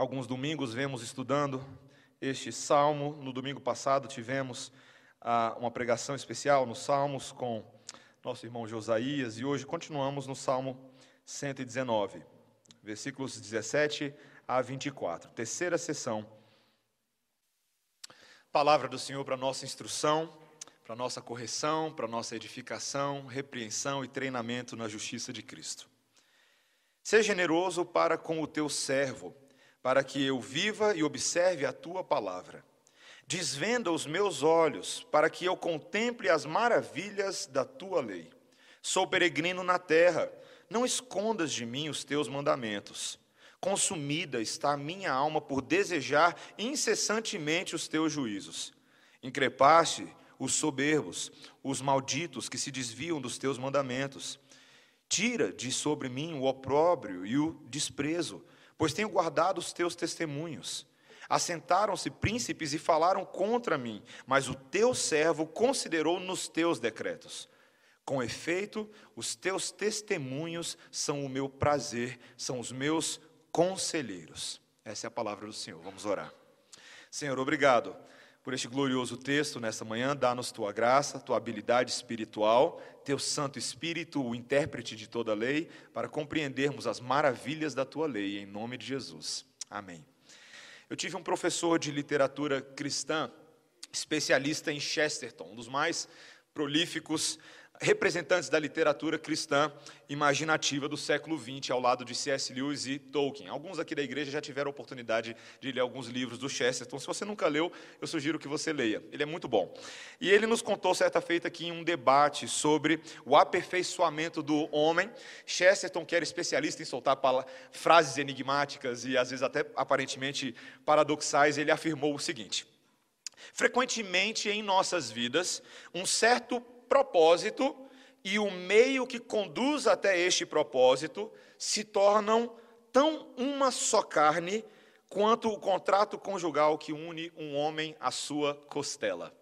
alguns domingos vemos estudando este salmo. No domingo passado tivemos ah, uma pregação especial nos salmos com nosso irmão Josias e hoje continuamos no salmo 119, versículos 17 a 24. Terceira sessão. Palavra do Senhor para nossa instrução, para nossa correção, para nossa edificação, repreensão e treinamento na justiça de Cristo. Seja generoso para com o teu servo, para que eu viva e observe a tua palavra. Desvenda os meus olhos, para que eu contemple as maravilhas da tua lei. Sou peregrino na terra, não escondas de mim os teus mandamentos. Consumida está a minha alma por desejar incessantemente os teus juízos. Increpaste os soberbos, os malditos que se desviam dos teus mandamentos. Tira de sobre mim o opróbrio e o desprezo, pois tenho guardado os teus testemunhos. Assentaram-se príncipes e falaram contra mim, mas o teu servo considerou nos teus decretos. Com efeito, os teus testemunhos são o meu prazer, são os meus conselheiros. Essa é a palavra do Senhor. Vamos orar. Senhor, obrigado por este glorioso texto nesta manhã. Dá-nos tua graça, tua habilidade espiritual, teu Santo Espírito, o intérprete de toda a lei, para compreendermos as maravilhas da tua lei, em nome de Jesus. Amém. Eu tive um professor de literatura cristã, especialista em Chesterton, um dos mais prolíficos representantes da literatura cristã imaginativa do século XX, ao lado de C.S. Lewis e Tolkien. Alguns aqui da igreja já tiveram a oportunidade de ler alguns livros do Chesterton. Se você nunca leu, eu sugiro que você leia. Ele é muito bom. E ele nos contou certa feita aqui em um debate sobre o aperfeiçoamento do homem. Chesterton, que era especialista em soltar frases enigmáticas e às vezes até aparentemente paradoxais, ele afirmou o seguinte: Frequentemente em nossas vidas, um certo propósito e o meio que conduz até este propósito se tornam tão uma só carne quanto o contrato conjugal que une um homem à sua costela.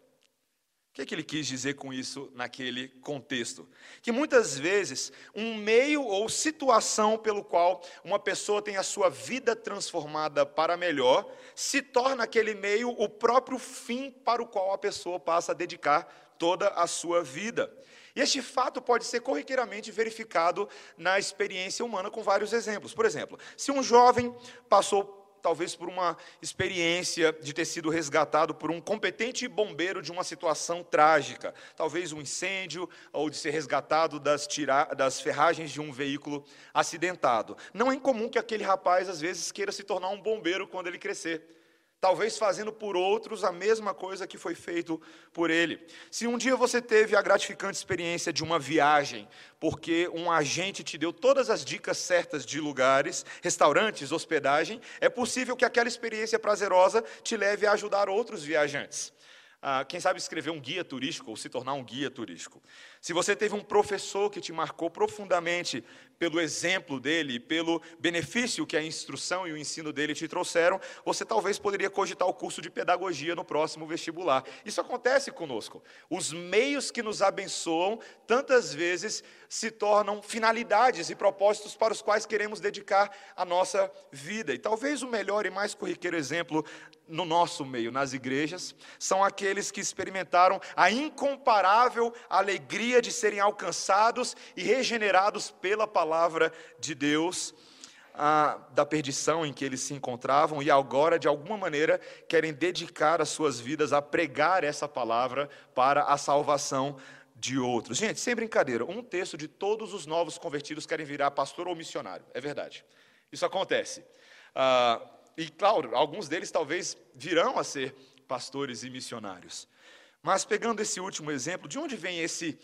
O que, é que ele quis dizer com isso naquele contexto? Que muitas vezes um meio ou situação pelo qual uma pessoa tem a sua vida transformada para melhor se torna aquele meio o próprio fim para o qual a pessoa passa a dedicar toda a sua vida. E este fato pode ser corriqueiramente verificado na experiência humana com vários exemplos. Por exemplo, se um jovem passou talvez por uma experiência de ter sido resgatado por um competente bombeiro de uma situação trágica, talvez um incêndio ou de ser resgatado das, tira... das ferragens de um veículo acidentado. Não é incomum que aquele rapaz às vezes queira se tornar um bombeiro quando ele crescer talvez fazendo por outros a mesma coisa que foi feito por ele. Se um dia você teve a gratificante experiência de uma viagem, porque um agente te deu todas as dicas certas de lugares, restaurantes, hospedagem, é possível que aquela experiência prazerosa te leve a ajudar outros viajantes. Ah, quem sabe escrever um guia turístico ou se tornar um guia turístico. Se você teve um professor que te marcou profundamente pelo exemplo dele, pelo benefício que a instrução e o ensino dele te trouxeram, você talvez poderia cogitar o curso de pedagogia no próximo vestibular. Isso acontece conosco. Os meios que nos abençoam, tantas vezes, se tornam finalidades e propósitos para os quais queremos dedicar a nossa vida. E talvez o melhor e mais corriqueiro exemplo no nosso meio, nas igrejas, são aqueles que experimentaram a incomparável alegria de serem alcançados e regenerados pela palavra de Deus, ah, da perdição em que eles se encontravam e agora, de alguma maneira, querem dedicar as suas vidas a pregar essa palavra para a salvação de outros. Gente, sem brincadeira, um terço de todos os novos convertidos querem virar pastor ou missionário, é verdade. Isso acontece. Ah, e claro, alguns deles talvez virão a ser pastores e missionários. Mas pegando esse último exemplo, de onde vem esse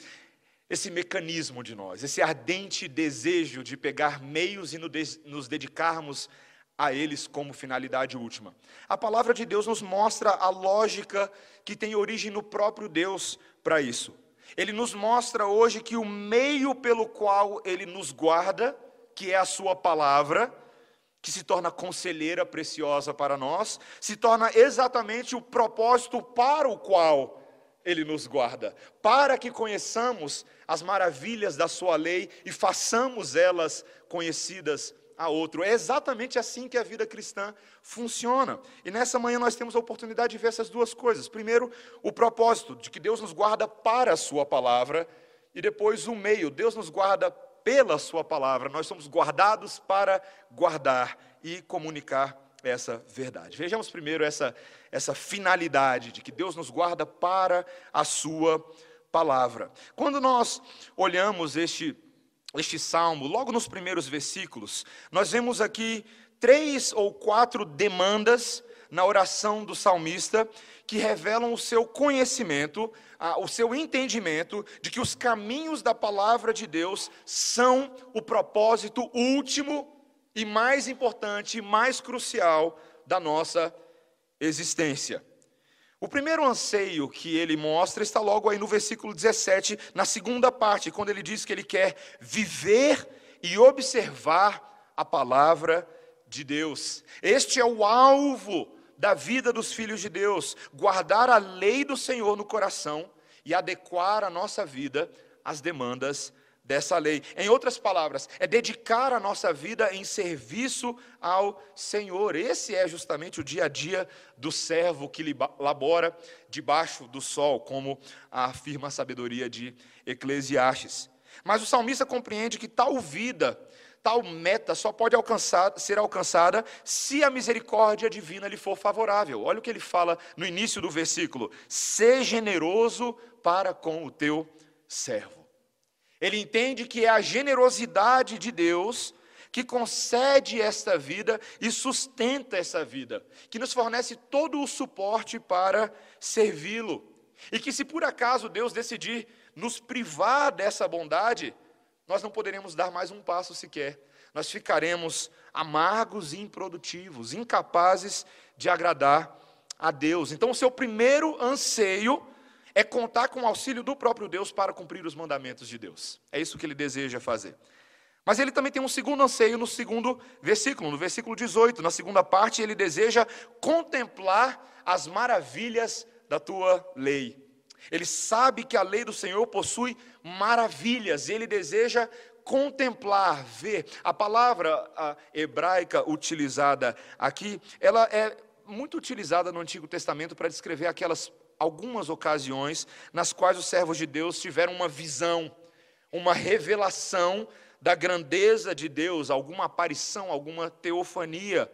esse mecanismo de nós, esse ardente desejo de pegar meios e nos dedicarmos a eles como finalidade última? A palavra de Deus nos mostra a lógica que tem origem no próprio Deus para isso. Ele nos mostra hoje que o meio pelo qual ele nos guarda, que é a sua palavra, que se torna conselheira preciosa para nós, se torna exatamente o propósito para o qual ele nos guarda, para que conheçamos as maravilhas da Sua lei e façamos elas conhecidas a outro. É exatamente assim que a vida cristã funciona. E nessa manhã nós temos a oportunidade de ver essas duas coisas. Primeiro, o propósito de que Deus nos guarda para a Sua palavra, e depois o meio, Deus nos guarda pela Sua palavra. Nós somos guardados para guardar e comunicar essa verdade. Vejamos primeiro essa, essa finalidade de que Deus nos guarda para a Sua palavra. Quando nós olhamos este este salmo, logo nos primeiros versículos, nós vemos aqui três ou quatro demandas na oração do salmista que revelam o seu conhecimento, o seu entendimento de que os caminhos da palavra de Deus são o propósito último e mais importante, mais crucial da nossa existência. O primeiro anseio que ele mostra está logo aí no versículo 17, na segunda parte, quando ele diz que ele quer viver e observar a palavra de Deus. Este é o alvo da vida dos filhos de Deus, guardar a lei do Senhor no coração e adequar a nossa vida às demandas dessa lei. Em outras palavras, é dedicar a nossa vida em serviço ao Senhor. Esse é justamente o dia a dia do servo que labora debaixo do sol, como afirma a sabedoria de Eclesiastes. Mas o salmista compreende que tal vida, tal meta só pode alcançar, ser alcançada se a misericórdia divina lhe for favorável. Olha o que ele fala no início do versículo: "Sê generoso para com o teu servo". Ele entende que é a generosidade de Deus que concede esta vida e sustenta essa vida, que nos fornece todo o suporte para servi-lo. E que se por acaso Deus decidir nos privar dessa bondade, nós não poderemos dar mais um passo sequer. Nós ficaremos amargos e improdutivos, incapazes de agradar a Deus. Então, o seu primeiro anseio é contar com o auxílio do próprio Deus para cumprir os mandamentos de Deus. É isso que ele deseja fazer. Mas ele também tem um segundo anseio no segundo versículo, no versículo 18, na segunda parte, ele deseja contemplar as maravilhas da tua lei. Ele sabe que a lei do Senhor possui maravilhas, ele deseja contemplar, ver. A palavra a hebraica utilizada aqui, ela é muito utilizada no Antigo Testamento para descrever aquelas algumas ocasiões nas quais os servos de Deus tiveram uma visão, uma revelação da grandeza de Deus, alguma aparição, alguma teofania.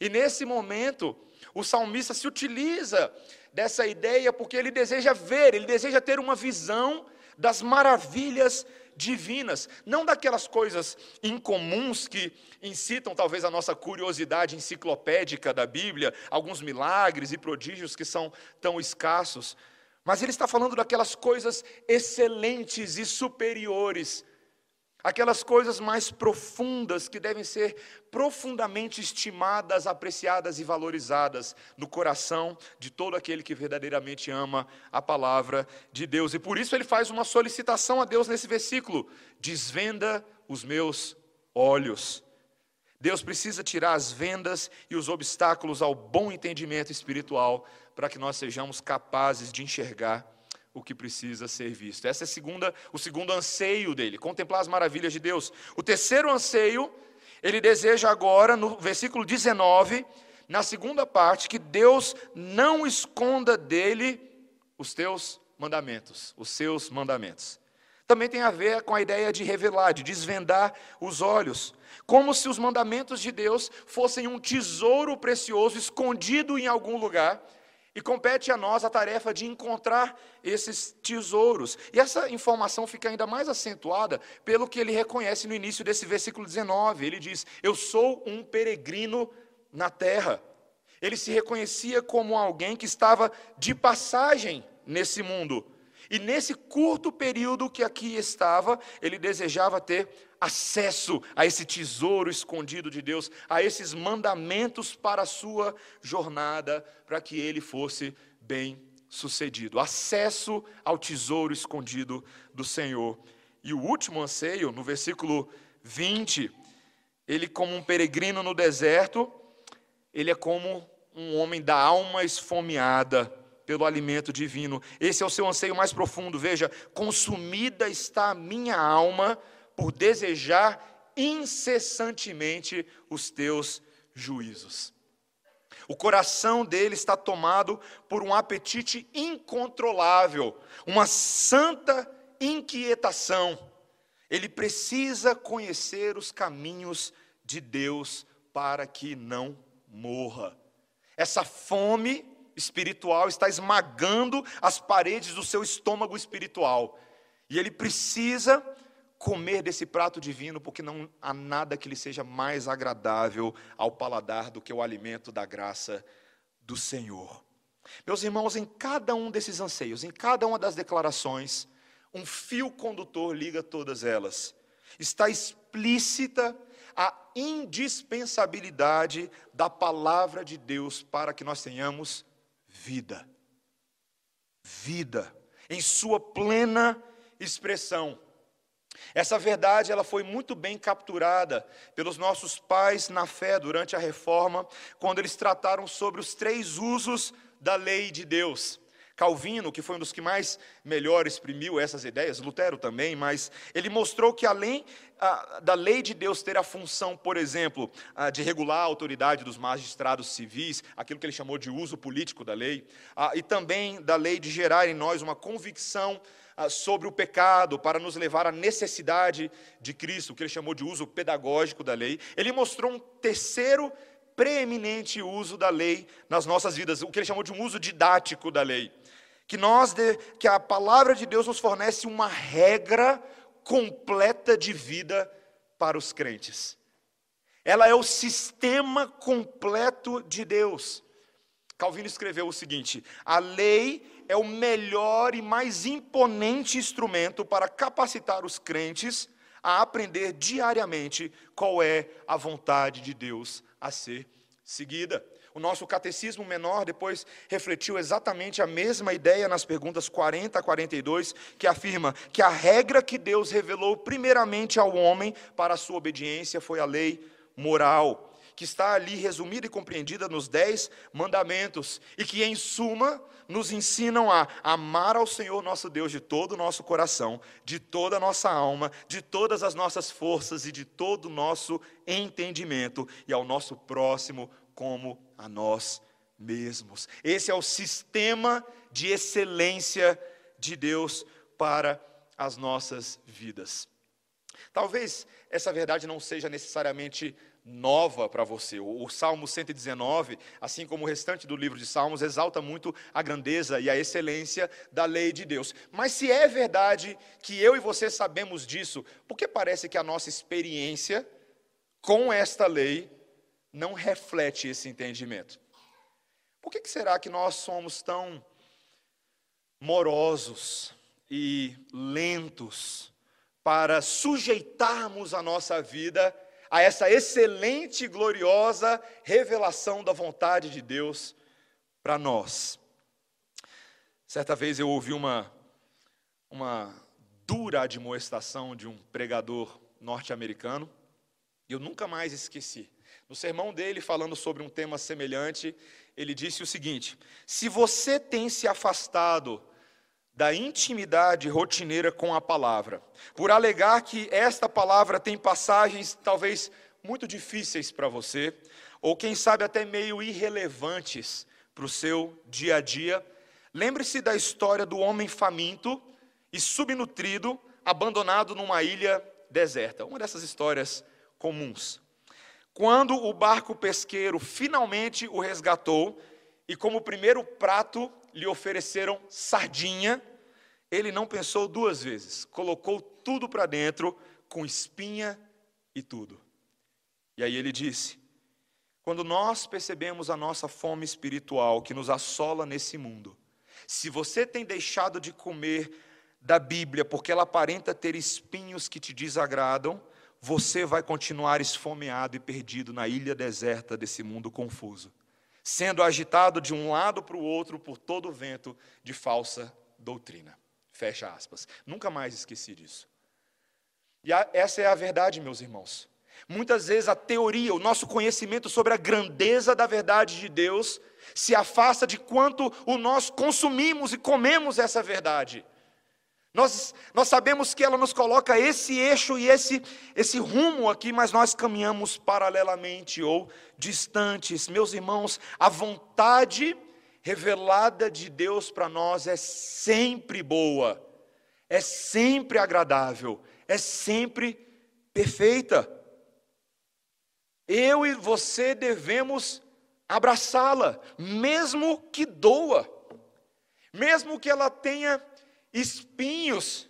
E nesse momento, o salmista se utiliza dessa ideia porque ele deseja ver, ele deseja ter uma visão das maravilhas divinas, não daquelas coisas incomuns que incitam talvez a nossa curiosidade enciclopédica da Bíblia, alguns milagres e prodígios que são tão escassos, mas ele está falando daquelas coisas excelentes e superiores aquelas coisas mais profundas que devem ser profundamente estimadas, apreciadas e valorizadas no coração de todo aquele que verdadeiramente ama a palavra de Deus. E por isso ele faz uma solicitação a Deus nesse versículo: desvenda os meus olhos. Deus precisa tirar as vendas e os obstáculos ao bom entendimento espiritual para que nós sejamos capazes de enxergar o que precisa ser visto. Essa é segunda, o segundo anseio dele, contemplar as maravilhas de Deus. O terceiro anseio, ele deseja agora, no versículo 19, na segunda parte, que Deus não esconda dele os teus mandamentos, os seus mandamentos. Também tem a ver com a ideia de revelar, de desvendar os olhos, como se os mandamentos de Deus fossem um tesouro precioso escondido em algum lugar e compete a nós a tarefa de encontrar esses tesouros. E essa informação fica ainda mais acentuada pelo que ele reconhece no início desse versículo 19. Ele diz: Eu sou um peregrino na terra. Ele se reconhecia como alguém que estava de passagem nesse mundo. E nesse curto período que aqui estava, ele desejava ter acesso a esse tesouro escondido de Deus, a esses mandamentos para a sua jornada, para que ele fosse bem sucedido. Acesso ao tesouro escondido do Senhor. E o último anseio, no versículo 20, ele, como um peregrino no deserto, ele é como um homem da alma esfomeada pelo alimento divino. Esse é o seu anseio mais profundo. Veja, consumida está a minha alma por desejar incessantemente os teus juízos. O coração dele está tomado por um apetite incontrolável, uma santa inquietação. Ele precisa conhecer os caminhos de Deus para que não morra. Essa fome espiritual está esmagando as paredes do seu estômago espiritual. E ele precisa comer desse prato divino, porque não há nada que lhe seja mais agradável ao paladar do que o alimento da graça do Senhor. Meus irmãos, em cada um desses anseios, em cada uma das declarações, um fio condutor liga todas elas. Está explícita a indispensabilidade da palavra de Deus para que nós tenhamos vida. Vida, em sua plena expressão. Essa verdade ela foi muito bem capturada pelos nossos pais na fé durante a reforma, quando eles trataram sobre os três usos da lei de Deus. Calvino, que foi um dos que mais melhor exprimiu essas ideias, Lutero também, mas ele mostrou que além ah, da lei de Deus ter a função, por exemplo, ah, de regular a autoridade dos magistrados civis, aquilo que ele chamou de uso político da lei, ah, e também da lei de gerar em nós uma convicção sobre o pecado, para nos levar à necessidade de Cristo, o que ele chamou de uso pedagógico da lei. Ele mostrou um terceiro preeminente uso da lei nas nossas vidas, o que ele chamou de um uso didático da lei. Que nós que a palavra de Deus nos fornece uma regra completa de vida para os crentes. Ela é o sistema completo de Deus. Calvino escreveu o seguinte: a lei é o melhor e mais imponente instrumento para capacitar os crentes a aprender diariamente qual é a vontade de Deus a ser seguida. O nosso catecismo menor depois refletiu exatamente a mesma ideia nas perguntas 40 a 42, que afirma que a regra que Deus revelou primeiramente ao homem para a sua obediência foi a lei moral que está ali resumida e compreendida nos dez mandamentos, e que, em suma, nos ensinam a amar ao Senhor nosso Deus de todo o nosso coração, de toda a nossa alma, de todas as nossas forças e de todo o nosso entendimento, e ao nosso próximo como a nós mesmos. Esse é o sistema de excelência de Deus para as nossas vidas. Talvez essa verdade não seja necessariamente nova para você. O, Salmo 119, assim como o restante do livro de Salmos, exalta muito a grandeza e a excelência da lei de Deus. Mas se é verdade que eu e você sabemos disso, por que parece que a nossa experiência com esta lei não reflete esse entendimento? Por que, que será que nós somos tão morosos e lentos para sujeitarmos a nossa vida a essa excelente e gloriosa revelação da vontade de Deus para nós. Certa vez eu ouvi uma, uma dura admoestação de um pregador norte-americano, e eu nunca mais esqueci. No sermão dele, falando sobre um tema semelhante, ele disse o seguinte: Se você tem se afastado da intimidade rotineira com a palavra, por alegar que esta palavra tem passagens talvez muito difíceis para você, ou quem sabe até meio irrelevantes para o seu dia a dia. Lembre-se da história do homem faminto e subnutrido, abandonado numa ilha deserta. Uma dessas histórias comuns. Quando o barco pesqueiro finalmente o resgatou, e como primeiro prato lhe ofereceram sardinha, ele não pensou duas vezes, colocou tudo para dentro, com espinha e tudo. E aí ele disse: quando nós percebemos a nossa fome espiritual que nos assola nesse mundo, se você tem deixado de comer da Bíblia porque ela aparenta ter espinhos que te desagradam, você vai continuar esfomeado e perdido na ilha deserta desse mundo confuso sendo agitado de um lado para o outro por todo o vento de falsa doutrina. Fecha aspas. Nunca mais esqueci disso. E a, essa é a verdade, meus irmãos. Muitas vezes a teoria, o nosso conhecimento sobre a grandeza da verdade de Deus, se afasta de quanto o nós consumimos e comemos essa verdade. Nós, nós sabemos que ela nos coloca esse eixo e esse, esse rumo aqui, mas nós caminhamos paralelamente ou distantes. Meus irmãos, a vontade revelada de Deus para nós é sempre boa, é sempre agradável, é sempre perfeita. Eu e você devemos abraçá-la, mesmo que doa, mesmo que ela tenha espinhos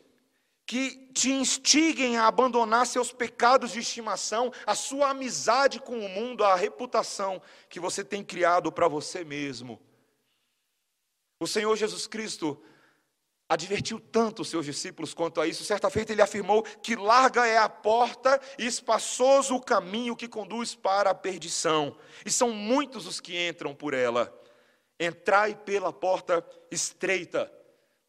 que te instiguem a abandonar seus pecados de estimação, a sua amizade com o mundo, a reputação que você tem criado para você mesmo. O Senhor Jesus Cristo advertiu tanto os seus discípulos quanto a isso. Certa feita ele afirmou que larga é a porta e espaçoso o caminho que conduz para a perdição, e são muitos os que entram por ela. Entrai pela porta estreita,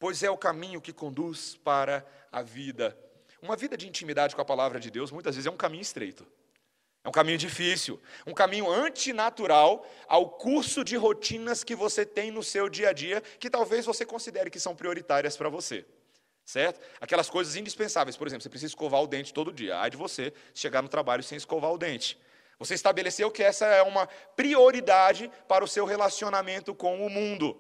pois é o caminho que conduz para a vida. Uma vida de intimidade com a palavra de Deus muitas vezes é um caminho estreito. É um caminho difícil, um caminho antinatural ao curso de rotinas que você tem no seu dia a dia, que talvez você considere que são prioritárias para você. Certo? Aquelas coisas indispensáveis, por exemplo, você precisa escovar o dente todo dia. Ai de você chegar no trabalho sem escovar o dente. Você estabeleceu que essa é uma prioridade para o seu relacionamento com o mundo.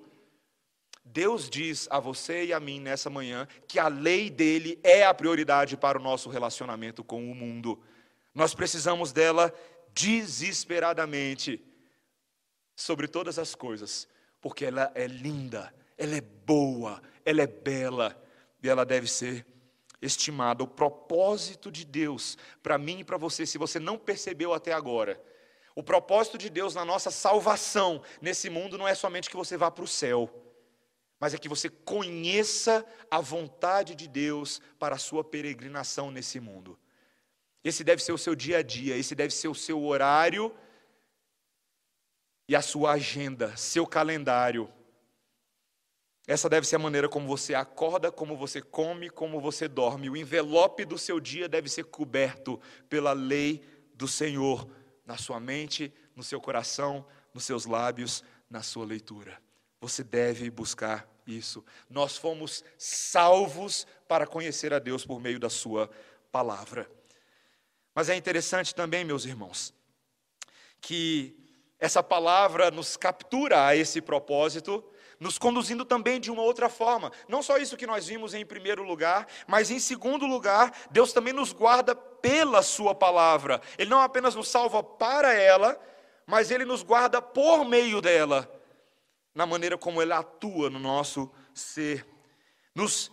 Deus diz a você e a mim nessa manhã que a lei dele é a prioridade para o nosso relacionamento com o mundo. Nós precisamos dela desesperadamente, sobre todas as coisas, porque ela é linda, ela é boa, ela é bela e ela deve ser estimada. O propósito de Deus para mim e para você, se você não percebeu até agora, o propósito de Deus na nossa salvação nesse mundo não é somente que você vá para o céu mas é que você conheça a vontade de Deus para a sua peregrinação nesse mundo. Esse deve ser o seu dia a dia, esse deve ser o seu horário e a sua agenda, seu calendário. Essa deve ser a maneira como você acorda, como você come, como você dorme. O envelope do seu dia deve ser coberto pela lei do Senhor, na sua mente, no seu coração, nos seus lábios, na sua leitura. Você deve buscar isso. Nós fomos salvos para conhecer a Deus por meio da Sua palavra. Mas é interessante também, meus irmãos, que essa palavra nos captura a esse propósito, nos conduzindo também de uma outra forma. Não só isso que nós vimos em primeiro lugar, mas em segundo lugar, Deus também nos guarda pela Sua palavra. Ele não apenas nos salva para ela, mas Ele nos guarda por meio dela na maneira como ele atua no nosso ser. Nos,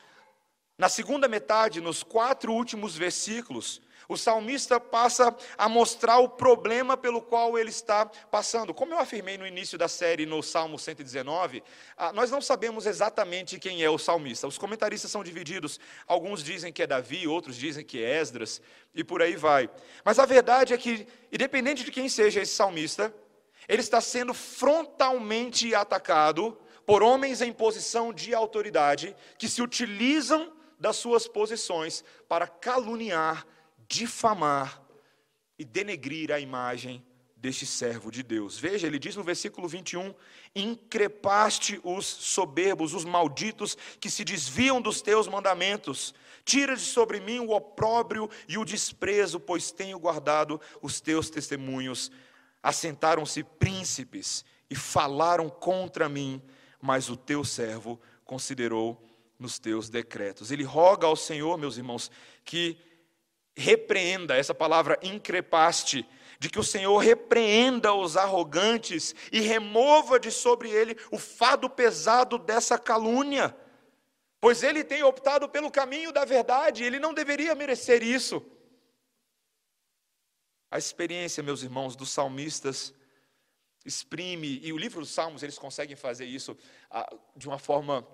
na segunda metade, nos quatro últimos versículos, o salmista passa a mostrar o problema pelo qual ele está passando. Como eu afirmei no início da série, no Salmo 119, ah, nós não sabemos exatamente quem é o salmista. Os comentaristas são divididos. Alguns dizem que é Davi, outros dizem que é Esdras, e por aí vai. Mas a verdade é que, independente de quem seja esse salmista, ele está sendo frontalmente atacado por homens em posição de autoridade que se utilizam das suas posições para caluniar, difamar e denegrir a imagem deste servo de Deus. Veja, ele diz no versículo 21: Increpaste os soberbos, os malditos que se desviam dos teus mandamentos. Tira de sobre mim o opróbrio e o desprezo, pois tenho guardado os teus testemunhos assentaram-se príncipes e falaram contra mim, mas o teu servo considerou nos teus decretos. Ele roga ao Senhor, meus irmãos, que repreenda essa palavra increpaste, de que o Senhor repreenda os arrogantes e remova de sobre ele o fado pesado dessa calúnia. Pois ele tem optado pelo caminho da verdade, ele não deveria merecer isso. A experiência, meus irmãos, dos salmistas exprime, e o livro dos Salmos, eles conseguem fazer isso ah, de uma forma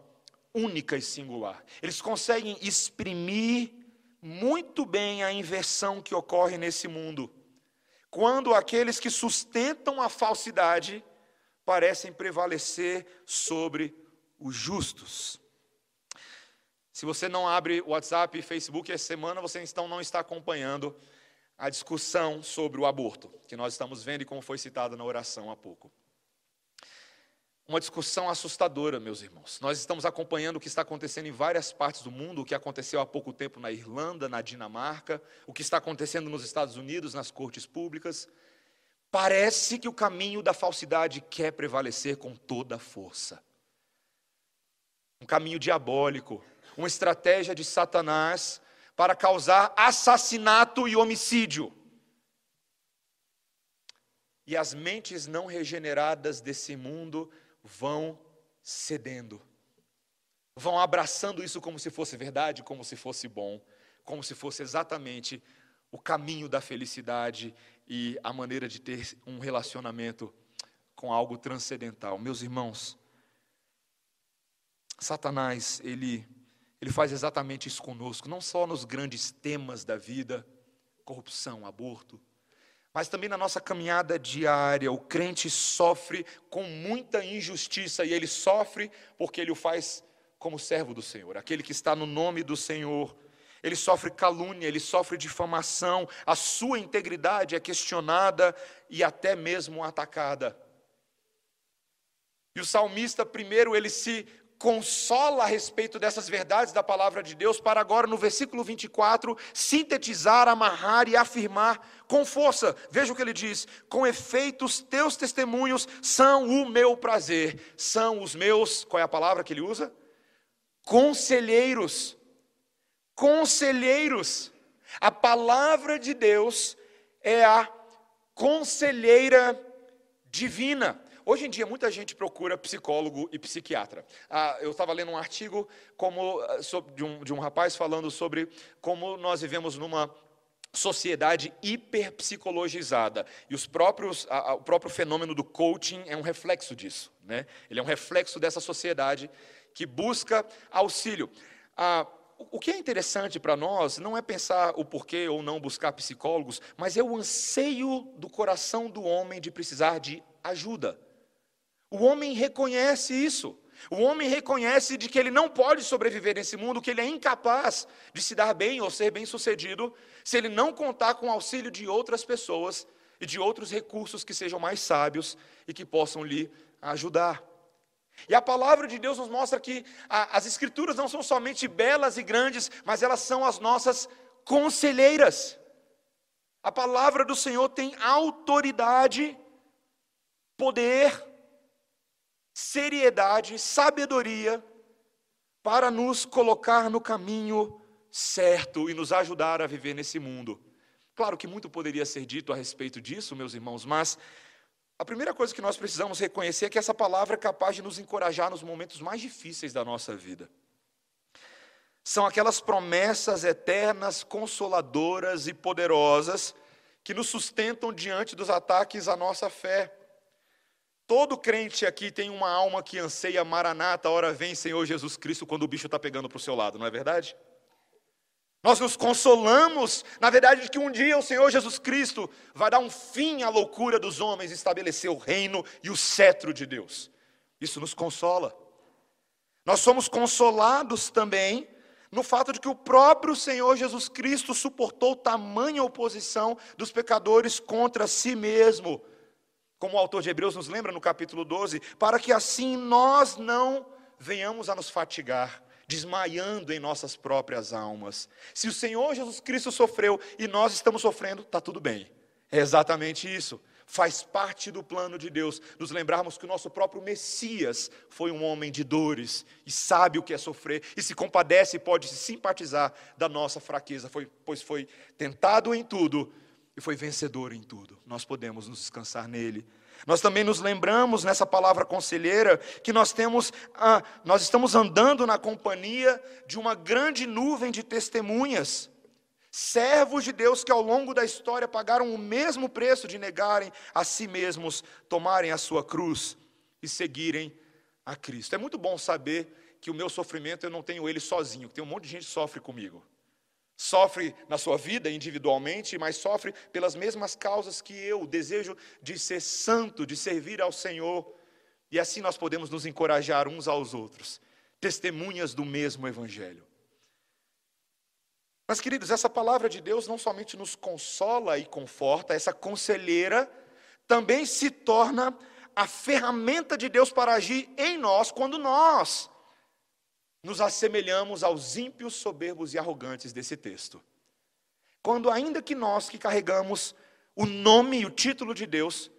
única e singular. Eles conseguem exprimir muito bem a inversão que ocorre nesse mundo, quando aqueles que sustentam a falsidade parecem prevalecer sobre os justos. Se você não abre WhatsApp e Facebook essa semana, você então não está acompanhando a discussão sobre o aborto, que nós estamos vendo e como foi citado na oração há pouco. uma discussão assustadora, meus irmãos. Nós estamos acompanhando o que está acontecendo em várias partes do mundo, o que aconteceu há pouco tempo na Irlanda, na Dinamarca, o que está acontecendo nos Estados Unidos, nas cortes públicas. Parece que o caminho da falsidade quer prevalecer com toda a força. Um caminho diabólico, uma estratégia de Satanás para causar assassinato e homicídio. E as mentes não regeneradas desse mundo vão cedendo, vão abraçando isso como se fosse verdade, como se fosse bom, como se fosse exatamente o caminho da felicidade e a maneira de ter um relacionamento com algo transcendental. Meus irmãos, Satanás, ele, ele faz exatamente isso conosco, não só nos grandes temas da vida, corrupção, aborto, mas também na nossa caminhada diária, o crente sofre com muita injustiça e ele sofre porque ele o faz como servo do Senhor, aquele que está no nome do Senhor. Ele sofre calúnia, ele sofre difamação, a sua integridade é questionada e até mesmo atacada. E o salmista, primeiro, ele se consola a respeito dessas verdades da palavra de Deus, para agora, no versículo 24, sintetizar, amarrar e afirmar com força. Veja o que ele diz: com efeito, os teus testemunhos são o meu prazer, são os meus, qual é a palavra que ele usa? Conselheiros. Conselheiros. A palavra de Deus é a conselheira divina. Hoje em dia, muita gente procura psicólogo e psiquiatra. Ah, eu estava lendo um artigo como, ah, de, um, de um rapaz falando sobre como nós vivemos numa sociedade hiperpsicologizada. E os próprios, a, a, o próprio fenômeno do coaching é um reflexo disso. Né? Ele é um reflexo dessa sociedade que busca auxílio. Ah, o que é interessante para nós não é pensar o porquê ou não buscar psicólogos, mas é o anseio do coração do homem de precisar de ajuda. O homem reconhece isso. O homem reconhece de que ele não pode sobreviver nesse mundo, que ele é incapaz de se dar bem ou ser bem-sucedido se ele não contar com o auxílio de outras pessoas e de outros recursos que sejam mais sábios e que possam lhe ajudar. E a palavra de Deus nos mostra que a, as Escrituras não são somente belas e grandes, mas elas são as nossas conselheiras. A palavra do Senhor tem autoridade, poder, seriedade, sabedoria para nos colocar no caminho certo e nos ajudar a viver nesse mundo. Claro que muito poderia ser dito a respeito disso, meus irmãos, mas a primeira coisa que nós precisamos reconhecer é que essa palavra é capaz de nos encorajar nos momentos mais difíceis da nossa vida. São aquelas promessas eternas, consoladoras e poderosas que nos sustentam diante dos ataques à nossa fé. Todo crente aqui tem uma alma que anseia Maranata, hora vem Senhor Jesus Cristo, quando o bicho está pegando para o seu lado, não é verdade? Nós nos consolamos, na verdade, de que um dia o Senhor Jesus Cristo vai dar um fim à loucura dos homens, estabelecer o reino e o cetro de Deus. Isso nos consola. Nós somos consolados também no fato de que o próprio Senhor Jesus Cristo suportou tamanha oposição dos pecadores contra si mesmo como o autor de Hebreus nos lembra no capítulo 12, para que assim nós não venhamos a nos fatigar, desmaiando em nossas próprias almas. Se o Senhor Jesus Cristo sofreu e nós estamos sofrendo, está tudo bem. É exatamente isso. Faz parte do plano de Deus nos lembrarmos que o nosso próprio Messias foi um homem de dores e sabe o que é sofrer e se compadece e pode se simpatizar da nossa fraqueza, foi, pois foi tentado em tudo, e foi vencedor em tudo. Nós podemos nos descansar nele. Nós também nos lembramos nessa palavra conselheira que nós temos, ah, nós estamos andando na companhia de uma grande nuvem de testemunhas, servos de Deus que ao longo da história pagaram o mesmo preço de negarem a si mesmos, tomarem a sua cruz e seguirem a Cristo. É muito bom saber que o meu sofrimento eu não tenho ele sozinho, que tem um monte de gente que sofre comigo sofre na sua vida individualmente, mas sofre pelas mesmas causas que eu, o desejo de ser santo, de servir ao Senhor. E assim nós podemos nos encorajar uns aos outros, testemunhas do mesmo Evangelho. Mas, queridos, essa palavra de Deus não somente nos consola e conforta, essa conselheira também se torna a ferramenta de Deus para agir em nós quando nós nos assemelhamos aos ímpios, soberbos e arrogantes desse texto. Quando, ainda que nós que carregamos o nome e o título de Deus,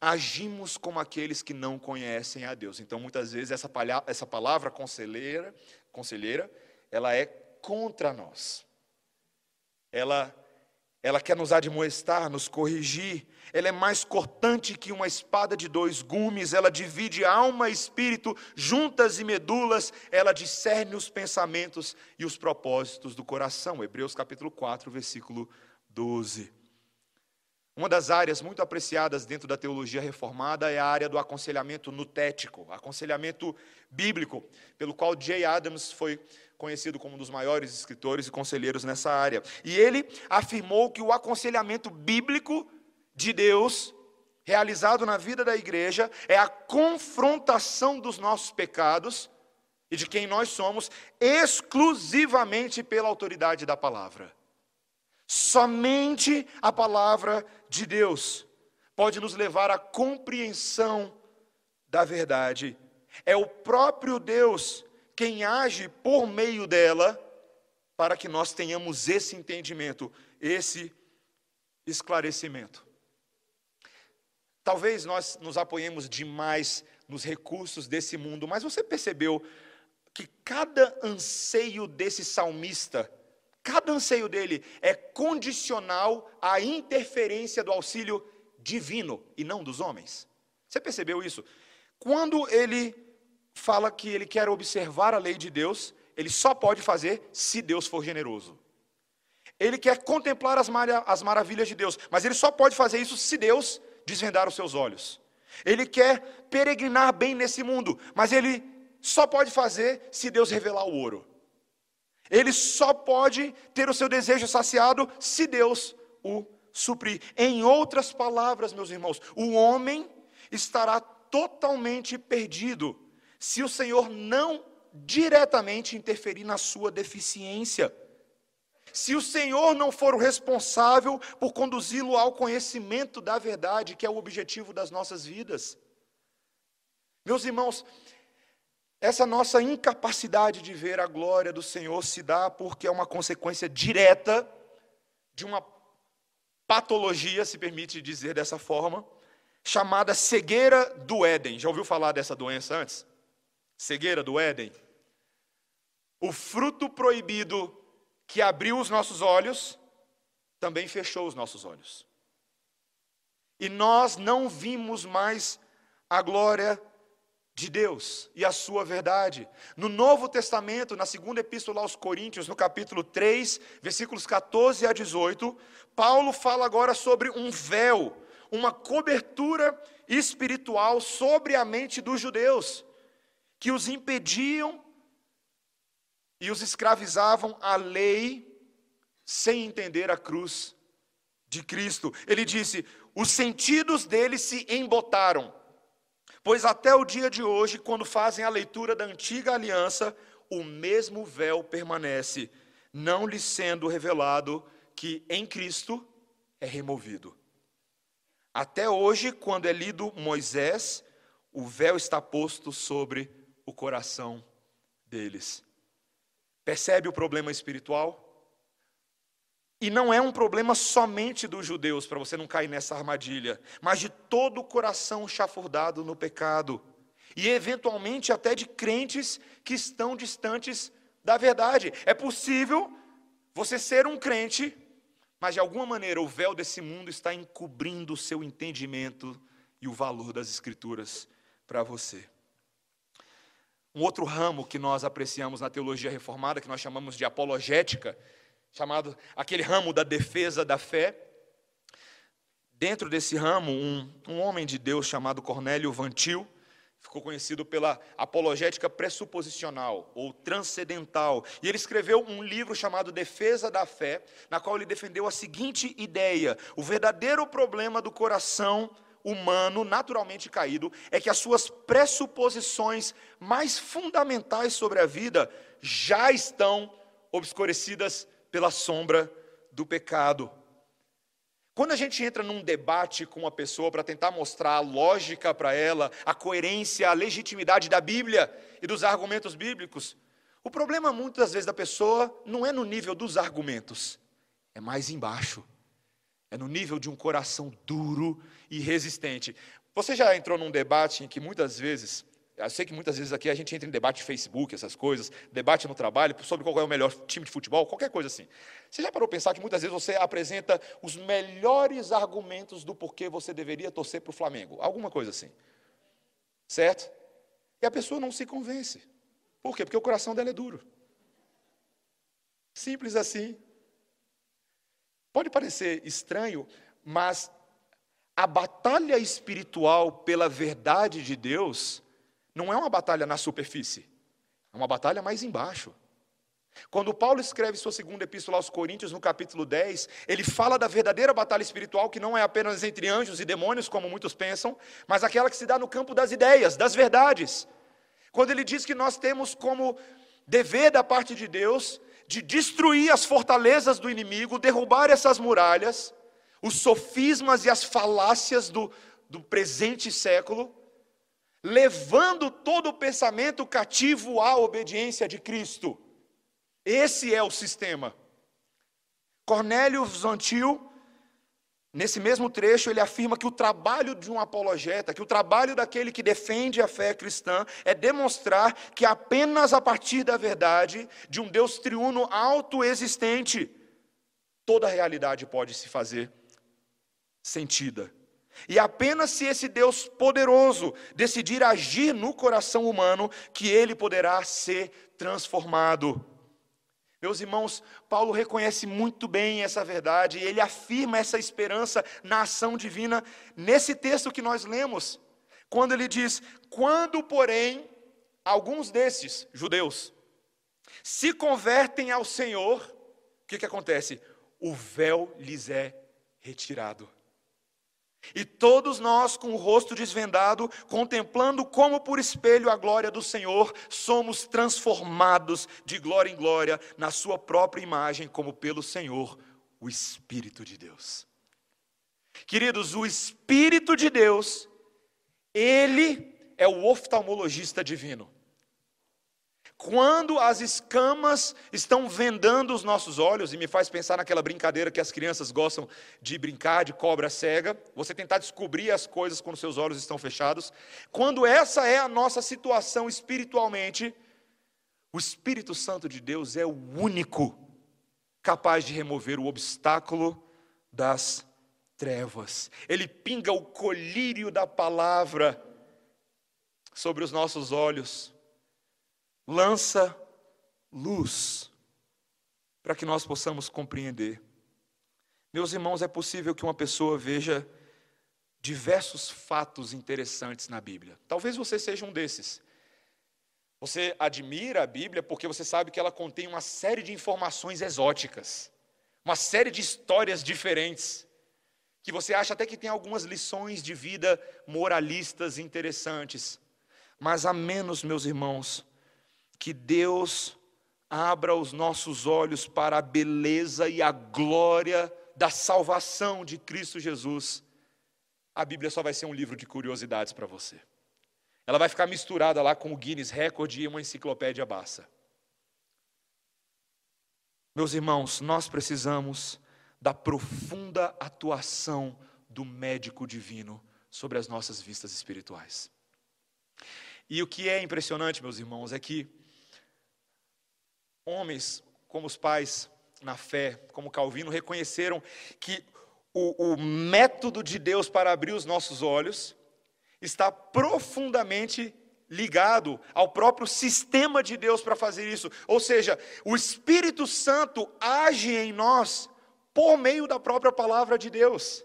agimos como aqueles que não conhecem a Deus. Então, muitas vezes, essa, palha, essa palavra conselheira, conselheira, ela é contra nós. Ela, ela quer nos admoestar, nos corrigir. Ela é mais cortante que uma espada de dois gumes. Ela divide alma e espírito, juntas e medulas. Ela discerne os pensamentos e os propósitos do coração. Hebreus capítulo 4, versículo 12. Uma das áreas muito apreciadas dentro da teologia reformada é a área do aconselhamento nutético, aconselhamento bíblico, pelo qual J. Adams foi conhecido como um dos maiores escritores e conselheiros nessa área. E ele afirmou que o aconselhamento bíblico de Deus, realizado na vida da igreja, é a confrontação dos nossos pecados e de quem nós somos, exclusivamente pela autoridade da palavra. Somente a palavra de Deus pode nos levar à compreensão da verdade. É o próprio Deus quem age por meio dela para que nós tenhamos esse entendimento, esse esclarecimento. Talvez nós nos apoiemos demais nos recursos desse mundo, mas você percebeu que cada anseio desse salmista Cada anseio dele é condicional à interferência do auxílio divino e não dos homens. Você percebeu isso? Quando ele fala que ele quer observar a lei de Deus, ele só pode fazer se Deus for generoso. Ele quer contemplar as, mar as maravilhas de Deus, mas ele só pode fazer isso se Deus desvendar os seus olhos. Ele quer peregrinar bem nesse mundo, mas ele só pode fazer se Deus revelar o ouro. Ele só pode ter o seu desejo saciado se Deus o suprir. Em outras palavras, meus irmãos, o homem estará totalmente perdido se o Senhor não diretamente interferir na sua deficiência. Se o Senhor não for o responsável por conduzi-lo ao conhecimento da verdade, que é o objetivo das nossas vidas. Meus irmãos, essa nossa incapacidade de ver a glória do Senhor se dá porque é uma consequência direta de uma patologia, se permite dizer dessa forma, chamada cegueira do Éden. Já ouviu falar dessa doença antes? Cegueira do Éden. O fruto proibido que abriu os nossos olhos também fechou os nossos olhos. E nós não vimos mais a glória de Deus e a sua verdade. No Novo Testamento, na segunda epístola aos Coríntios, no capítulo 3, versículos 14 a 18, Paulo fala agora sobre um véu, uma cobertura espiritual sobre a mente dos judeus, que os impediam e os escravizavam à lei sem entender a cruz de Cristo. Ele disse: os sentidos deles se embotaram Pois até o dia de hoje, quando fazem a leitura da antiga aliança, o mesmo véu permanece, não lhe sendo revelado que em Cristo é removido. Até hoje, quando é lido Moisés, o véu está posto sobre o coração deles. Percebe o problema espiritual? E não é um problema somente dos judeus, para você não cair nessa armadilha, mas de todo o coração chafurdado no pecado. E eventualmente até de crentes que estão distantes da verdade. É possível você ser um crente, mas de alguma maneira o véu desse mundo está encobrindo o seu entendimento e o valor das Escrituras para você. Um outro ramo que nós apreciamos na teologia reformada, que nós chamamos de apologética, chamado aquele ramo da defesa da fé. Dentro desse ramo, um, um homem de Deus chamado Cornélio Vantil, ficou conhecido pela apologética pressuposicional ou transcendental. E ele escreveu um livro chamado Defesa da Fé, na qual ele defendeu a seguinte ideia: o verdadeiro problema do coração humano naturalmente caído é que as suas pressuposições mais fundamentais sobre a vida já estão obscurecidas pela sombra do pecado. Quando a gente entra num debate com uma pessoa para tentar mostrar a lógica para ela, a coerência, a legitimidade da Bíblia e dos argumentos bíblicos, o problema muitas vezes da pessoa não é no nível dos argumentos, é mais embaixo. É no nível de um coração duro e resistente. Você já entrou num debate em que muitas vezes, eu sei que muitas vezes aqui a gente entra em debate de Facebook, essas coisas, debate no trabalho sobre qual é o melhor time de futebol, qualquer coisa assim. Você já parou para pensar que muitas vezes você apresenta os melhores argumentos do porquê você deveria torcer para o Flamengo? Alguma coisa assim. Certo? E a pessoa não se convence. Por quê? Porque o coração dela é duro. Simples assim. Pode parecer estranho, mas a batalha espiritual pela verdade de Deus não é uma batalha na superfície, é uma batalha mais embaixo. Quando Paulo escreve sua segunda epístola aos Coríntios, no capítulo 10, ele fala da verdadeira batalha espiritual, que não é apenas entre anjos e demônios, como muitos pensam, mas aquela que se dá no campo das ideias, das verdades. Quando ele diz que nós temos como dever da parte de Deus de destruir as fortalezas do inimigo, derrubar essas muralhas, os sofismas e as falácias do, do presente século, levando todo o pensamento cativo à obediência de Cristo. Esse é o sistema. Cornélio Zantil Nesse mesmo trecho, ele afirma que o trabalho de um apologeta, que o trabalho daquele que defende a fé cristã, é demonstrar que apenas a partir da verdade, de um Deus triuno autoexistente, toda a realidade pode se fazer sentida. E apenas se esse Deus poderoso decidir agir no coração humano, que ele poderá ser transformado. Meus irmãos, Paulo reconhece muito bem essa verdade e ele afirma essa esperança na ação divina nesse texto que nós lemos, quando ele diz: Quando, porém, alguns desses judeus se convertem ao Senhor, o que, que acontece? O véu lhes é retirado. E todos nós, com o rosto desvendado, contemplando como por espelho a glória do Senhor, somos transformados de glória em glória na Sua própria imagem, como pelo Senhor, o Espírito de Deus. Queridos, o Espírito de Deus, Ele é o oftalmologista divino. Quando as escamas estão vendando os nossos olhos, e me faz pensar naquela brincadeira que as crianças gostam de brincar, de cobra cega, você tentar descobrir as coisas quando seus olhos estão fechados. Quando essa é a nossa situação espiritualmente, o Espírito Santo de Deus é o único capaz de remover o obstáculo das trevas. Ele pinga o colírio da palavra sobre os nossos olhos lança luz para que nós possamos compreender. Meus irmãos, é possível que uma pessoa veja diversos fatos interessantes na Bíblia. Talvez você seja um desses. Você admira a Bíblia porque você sabe que ela contém uma série de informações exóticas, uma série de histórias diferentes, que você acha até que tem algumas lições de vida moralistas interessantes. Mas a menos, meus irmãos, que Deus abra os nossos olhos para a beleza e a glória da salvação de Cristo Jesus, a Bíblia só vai ser um livro de curiosidades para você. Ela vai ficar misturada lá com o Guinness Record e uma enciclopédia bassa. Meus irmãos, nós precisamos da profunda atuação do médico divino sobre as nossas vistas espirituais. E o que é impressionante, meus irmãos, é que homens como os pais na fé, como Calvino, reconheceram que o, o método de Deus para abrir os nossos olhos está profundamente ligado ao próprio sistema de Deus para fazer isso. Ou seja, o Espírito Santo age em nós por meio da própria palavra de Deus.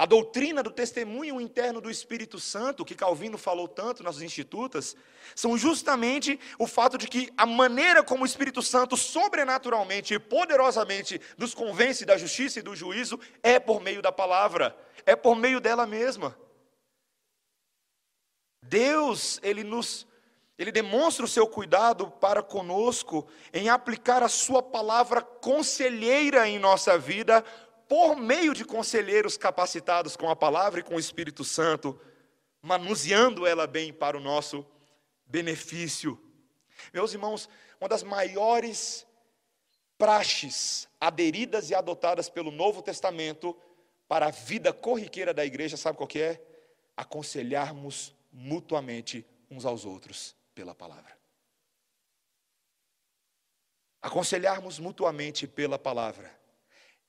A doutrina do testemunho interno do Espírito Santo, que Calvino falou tanto nas institutas, são justamente o fato de que a maneira como o Espírito Santo sobrenaturalmente e poderosamente nos convence da justiça e do juízo é por meio da palavra, é por meio dela mesma. Deus, ele nos ele demonstra o seu cuidado para conosco em aplicar a sua palavra conselheira em nossa vida por meio de conselheiros capacitados com a palavra e com o Espírito Santo, manuseando ela bem para o nosso benefício. Meus irmãos, uma das maiores praxes aderidas e adotadas pelo Novo Testamento para a vida corriqueira da igreja, sabe qual que é? Aconselharmos mutuamente uns aos outros pela palavra. Aconselharmos mutuamente pela palavra.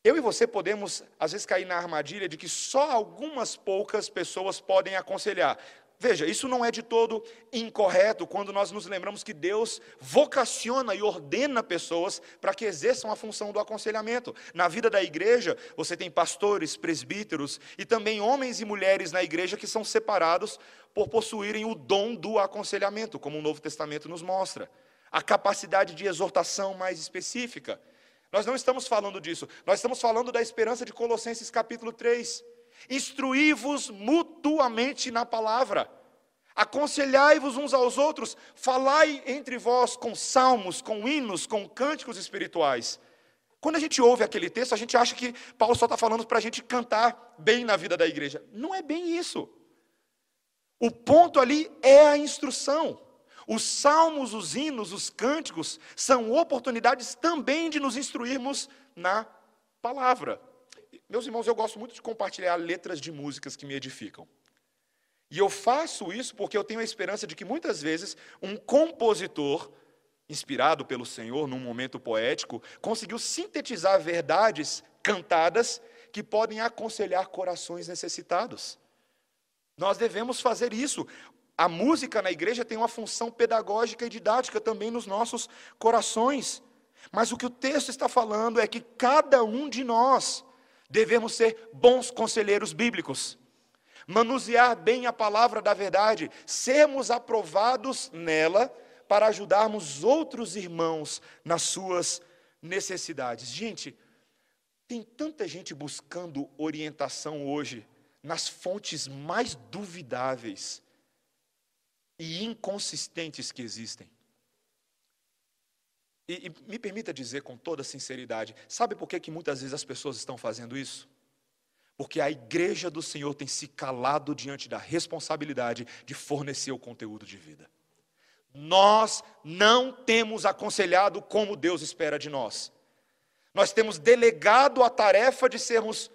Eu e você podemos, às vezes, cair na armadilha de que só algumas poucas pessoas podem aconselhar. Veja, isso não é de todo incorreto quando nós nos lembramos que Deus vocaciona e ordena pessoas para que exerçam a função do aconselhamento. Na vida da igreja, você tem pastores, presbíteros e também homens e mulheres na igreja que são separados por possuírem o dom do aconselhamento, como o Novo Testamento nos mostra. A capacidade de exortação mais específica. Nós não estamos falando disso, nós estamos falando da esperança de Colossenses capítulo 3 instruí-vos mutuamente na palavra, aconselhai-vos uns aos outros, falai entre vós com salmos, com hinos, com cânticos espirituais. Quando a gente ouve aquele texto, a gente acha que Paulo só está falando para a gente cantar bem na vida da igreja. Não é bem isso. O ponto ali é a instrução. Os salmos, os hinos, os cânticos são oportunidades também de nos instruirmos na palavra. Meus irmãos, eu gosto muito de compartilhar letras de músicas que me edificam. E eu faço isso porque eu tenho a esperança de que muitas vezes um compositor, inspirado pelo Senhor num momento poético, conseguiu sintetizar verdades cantadas que podem aconselhar corações necessitados. Nós devemos fazer isso. A música na igreja tem uma função pedagógica e didática também nos nossos corações. Mas o que o texto está falando é que cada um de nós devemos ser bons conselheiros bíblicos, manusear bem a palavra da verdade, sermos aprovados nela para ajudarmos outros irmãos nas suas necessidades. Gente, tem tanta gente buscando orientação hoje nas fontes mais duvidáveis e inconsistentes que existem. E, e, me permita dizer com toda sinceridade: sabe por que, que muitas vezes as pessoas estão fazendo isso? Porque a igreja do Senhor tem se calado diante da responsabilidade de fornecer o conteúdo de vida. Nós não temos aconselhado como Deus espera de nós. Nós temos delegado a tarefa de sermos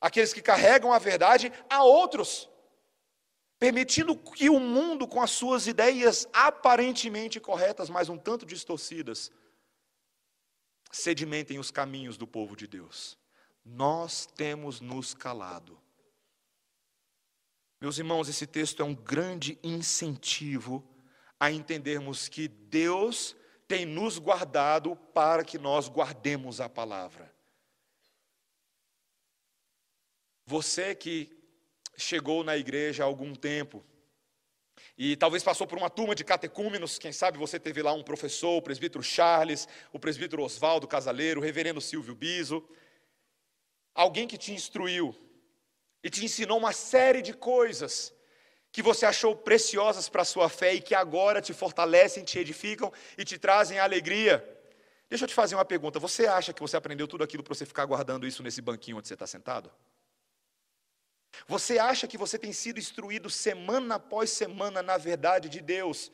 aqueles que carregam a verdade a outros, permitindo que o mundo, com as suas ideias aparentemente corretas, mas um tanto distorcidas, sedimentem os caminhos do povo de Deus. Nós temos nos calado. Meus irmãos, esse texto é um grande incentivo a entendermos que Deus tem nos guardado para que nós guardemos a palavra. Você que chegou na igreja há algum tempo, e talvez passou por uma turma de catecúmenos, quem sabe você teve lá um professor, o presbítero Charles, o presbítero Oswaldo Casaleiro, o reverendo Silvio Biso, alguém que te instruiu e te ensinou uma série de coisas que você achou preciosas para a sua fé e que agora te fortalecem, te edificam e te trazem alegria. Deixa eu te fazer uma pergunta: você acha que você aprendeu tudo aquilo para você ficar guardando isso nesse banquinho onde você está sentado? Você acha que você tem sido instruído semana após semana na verdade de Deus,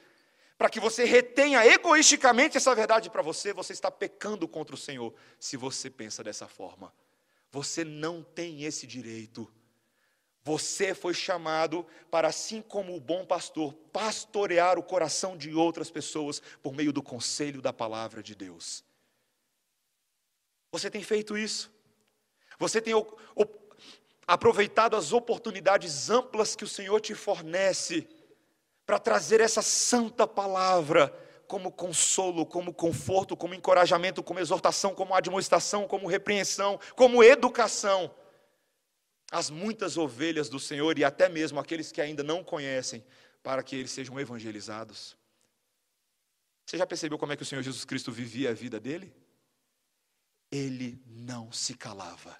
para que você retenha egoisticamente essa verdade para você, você está pecando contra o Senhor, se você pensa dessa forma. Você não tem esse direito. Você foi chamado para, assim como o bom pastor, pastorear o coração de outras pessoas por meio do conselho da palavra de Deus. Você tem feito isso? Você tem aproveitado as oportunidades amplas que o Senhor te fornece para trazer essa santa palavra como consolo, como conforto, como encorajamento, como exortação, como admoestação, como repreensão, como educação às muitas ovelhas do Senhor e até mesmo aqueles que ainda não conhecem, para que eles sejam evangelizados. Você já percebeu como é que o Senhor Jesus Cristo vivia a vida dele? Ele não se calava.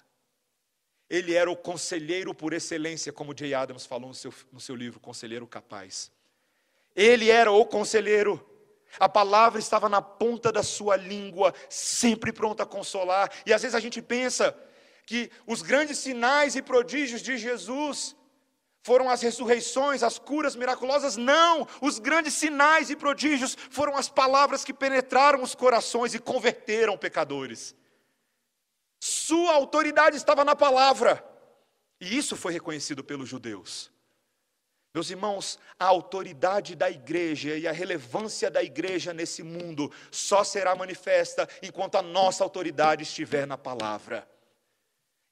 Ele era o conselheiro por excelência, como Jay Adams falou no seu, no seu livro, Conselheiro Capaz. Ele era o conselheiro. A palavra estava na ponta da sua língua, sempre pronta a consolar. E às vezes a gente pensa, que os grandes sinais e prodígios de Jesus foram as ressurreições, as curas miraculosas? Não! Os grandes sinais e prodígios foram as palavras que penetraram os corações e converteram pecadores. Sua autoridade estava na palavra, e isso foi reconhecido pelos judeus. Meus irmãos, a autoridade da igreja e a relevância da igreja nesse mundo só será manifesta enquanto a nossa autoridade estiver na palavra.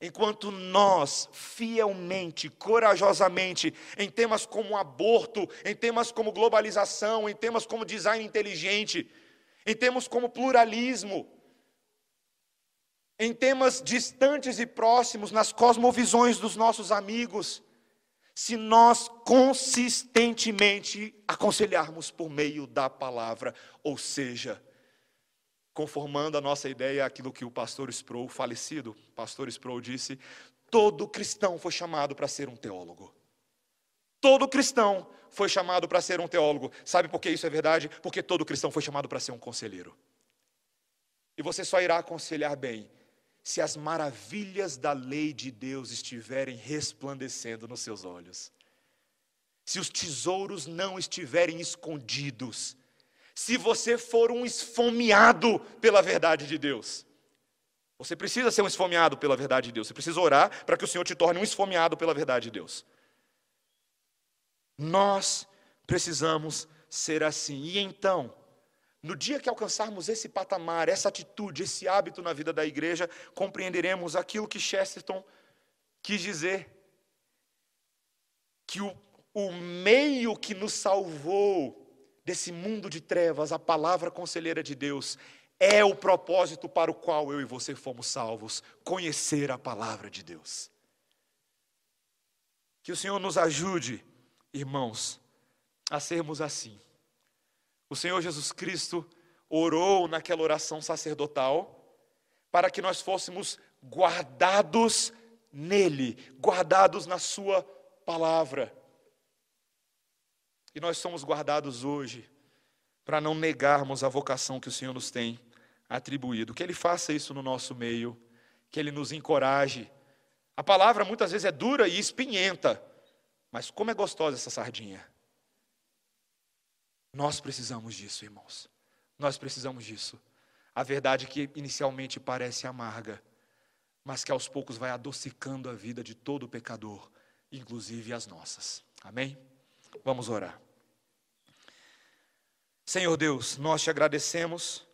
Enquanto nós, fielmente, corajosamente, em temas como aborto, em temas como globalização, em temas como design inteligente, em temas como pluralismo, em temas distantes e próximos, nas cosmovisões dos nossos amigos, se nós consistentemente aconselharmos por meio da palavra, ou seja, conformando a nossa ideia aquilo que o pastor Sproul, falecido pastor Sproul, disse: todo cristão foi chamado para ser um teólogo. Todo cristão foi chamado para ser um teólogo. Sabe por que isso é verdade? Porque todo cristão foi chamado para ser um conselheiro. E você só irá aconselhar bem se as maravilhas da lei de Deus estiverem resplandecendo nos seus olhos, se os tesouros não estiverem escondidos, se você for um esfomeado pela verdade de Deus. Você precisa ser um esfomeado pela verdade de Deus. Você precisa orar para que o Senhor te torne um esfomeado pela verdade de Deus. Nós precisamos ser assim. E então, no dia que alcançarmos esse patamar, essa atitude, esse hábito na vida da igreja, compreenderemos aquilo que Chesterton quis dizer: que o, o meio que nos salvou desse mundo de trevas, a palavra conselheira de Deus, é o propósito para o qual eu e você fomos salvos conhecer a palavra de Deus. Que o Senhor nos ajude, irmãos, a sermos assim. O Senhor Jesus Cristo orou naquela oração sacerdotal para que nós fôssemos guardados nele, guardados na Sua palavra. E nós somos guardados hoje para não negarmos a vocação que o Senhor nos tem atribuído. Que Ele faça isso no nosso meio, que Ele nos encoraje. A palavra muitas vezes é dura e espinhenta, mas como é gostosa essa sardinha. Nós precisamos disso, irmãos. Nós precisamos disso. A verdade que inicialmente parece amarga, mas que aos poucos vai adocicando a vida de todo pecador, inclusive as nossas. Amém? Vamos orar. Senhor Deus, nós te agradecemos,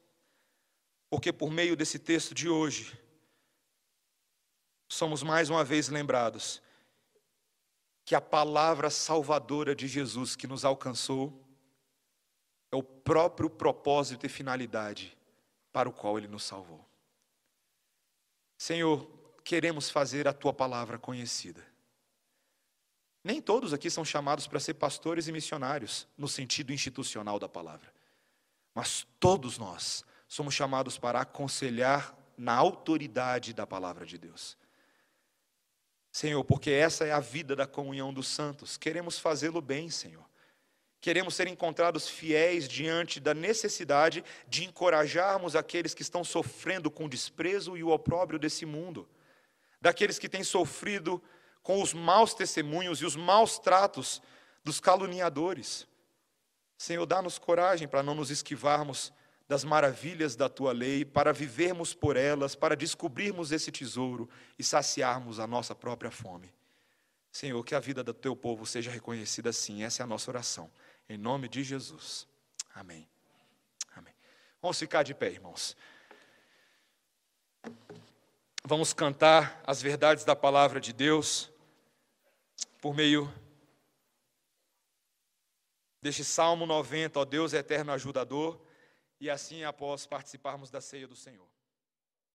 porque por meio desse texto de hoje, somos mais uma vez lembrados que a palavra salvadora de Jesus que nos alcançou, é o próprio propósito e finalidade para o qual Ele nos salvou. Senhor, queremos fazer a Tua palavra conhecida. Nem todos aqui são chamados para ser pastores e missionários, no sentido institucional da palavra. Mas todos nós somos chamados para aconselhar na autoridade da palavra de Deus. Senhor, porque essa é a vida da comunhão dos santos, queremos fazê-lo bem, Senhor. Queremos ser encontrados fiéis diante da necessidade de encorajarmos aqueles que estão sofrendo com o desprezo e o opróbrio desse mundo, daqueles que têm sofrido com os maus testemunhos e os maus tratos dos caluniadores. Senhor, dá-nos coragem para não nos esquivarmos das maravilhas da tua lei, para vivermos por elas, para descobrirmos esse tesouro e saciarmos a nossa própria fome. Senhor, que a vida do teu povo seja reconhecida assim, essa é a nossa oração. Em nome de Jesus. Amém. Amém. Vamos ficar de pé, irmãos. Vamos cantar as verdades da palavra de Deus por meio deste Salmo 90, ó Deus eterno ajudador, e assim após participarmos da ceia do Senhor.